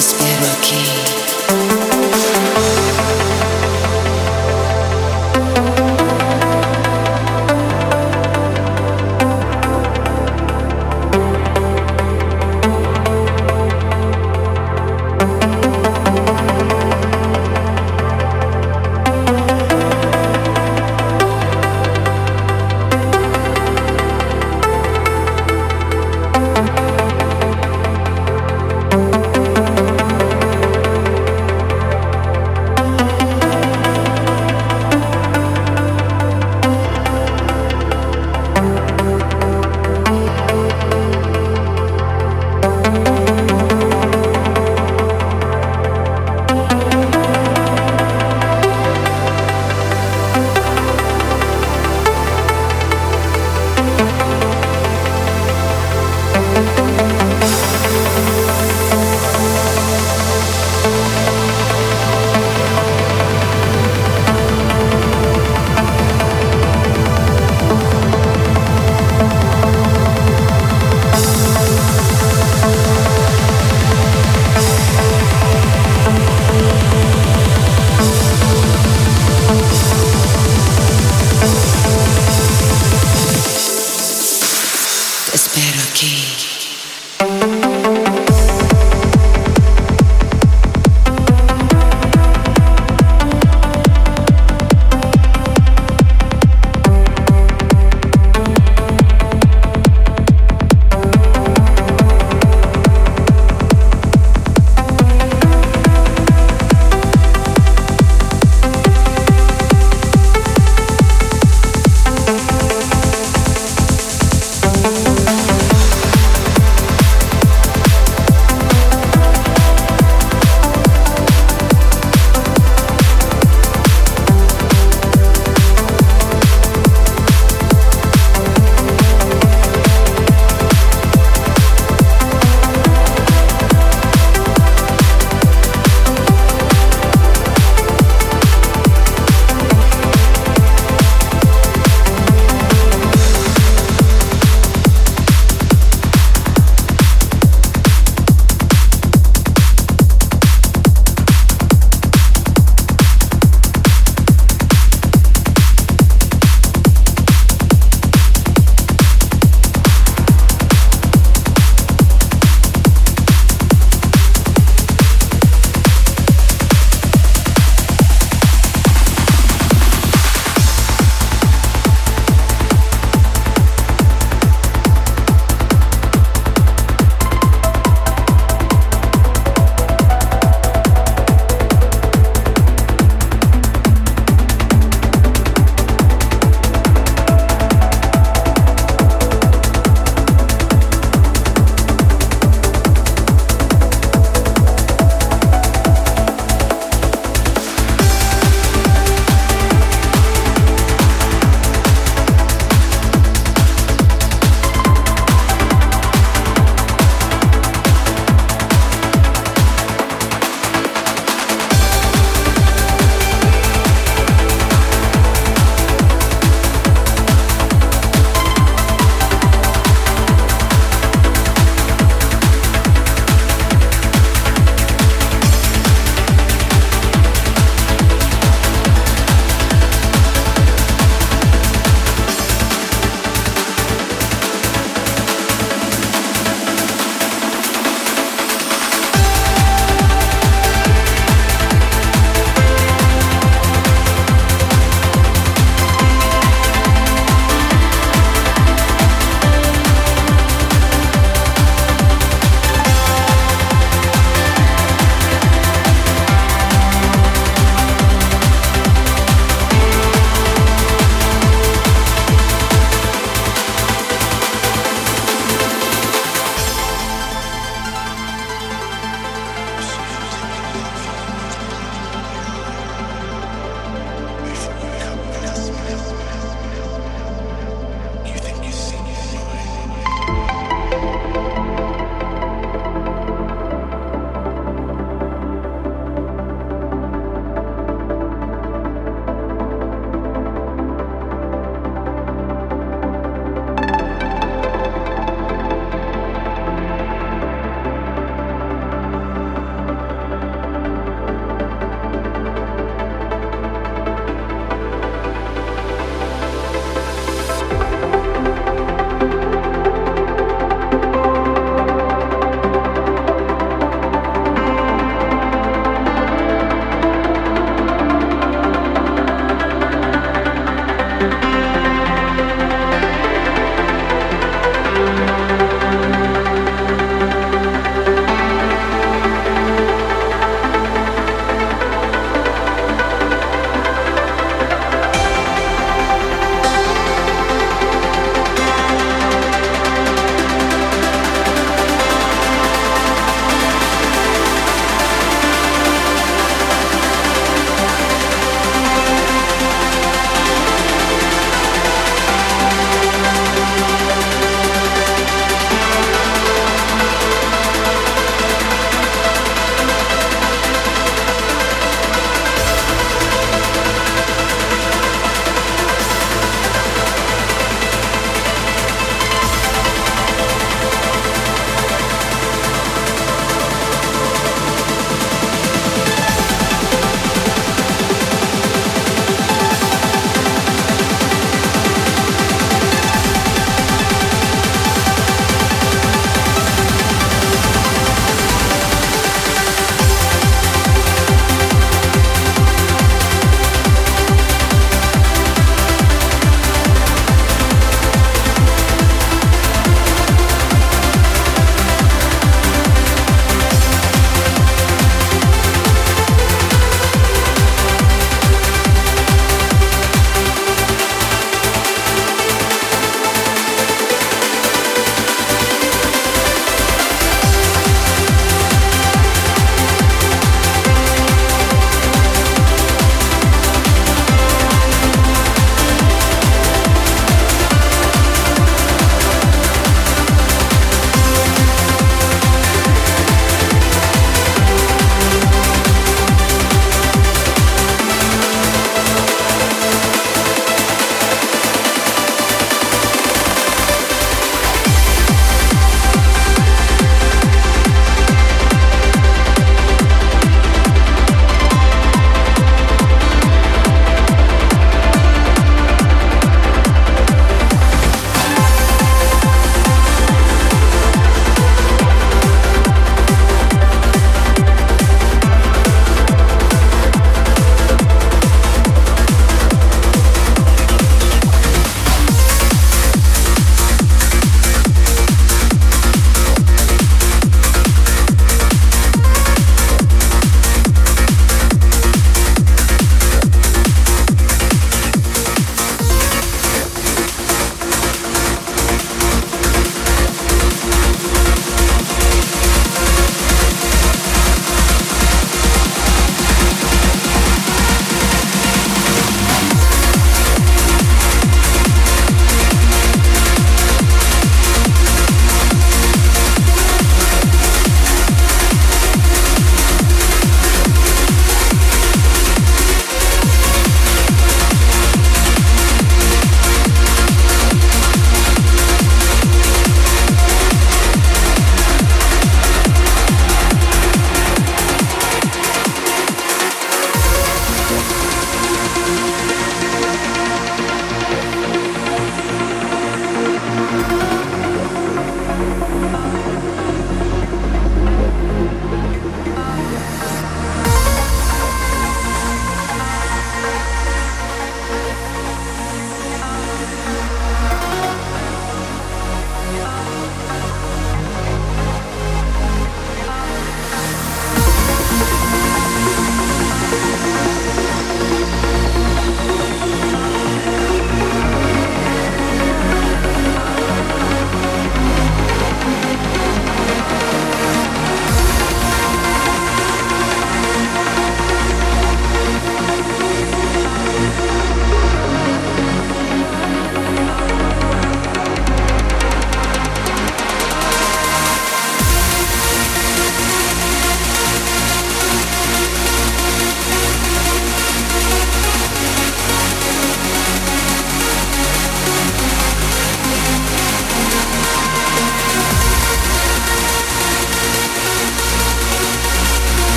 te espero aquí.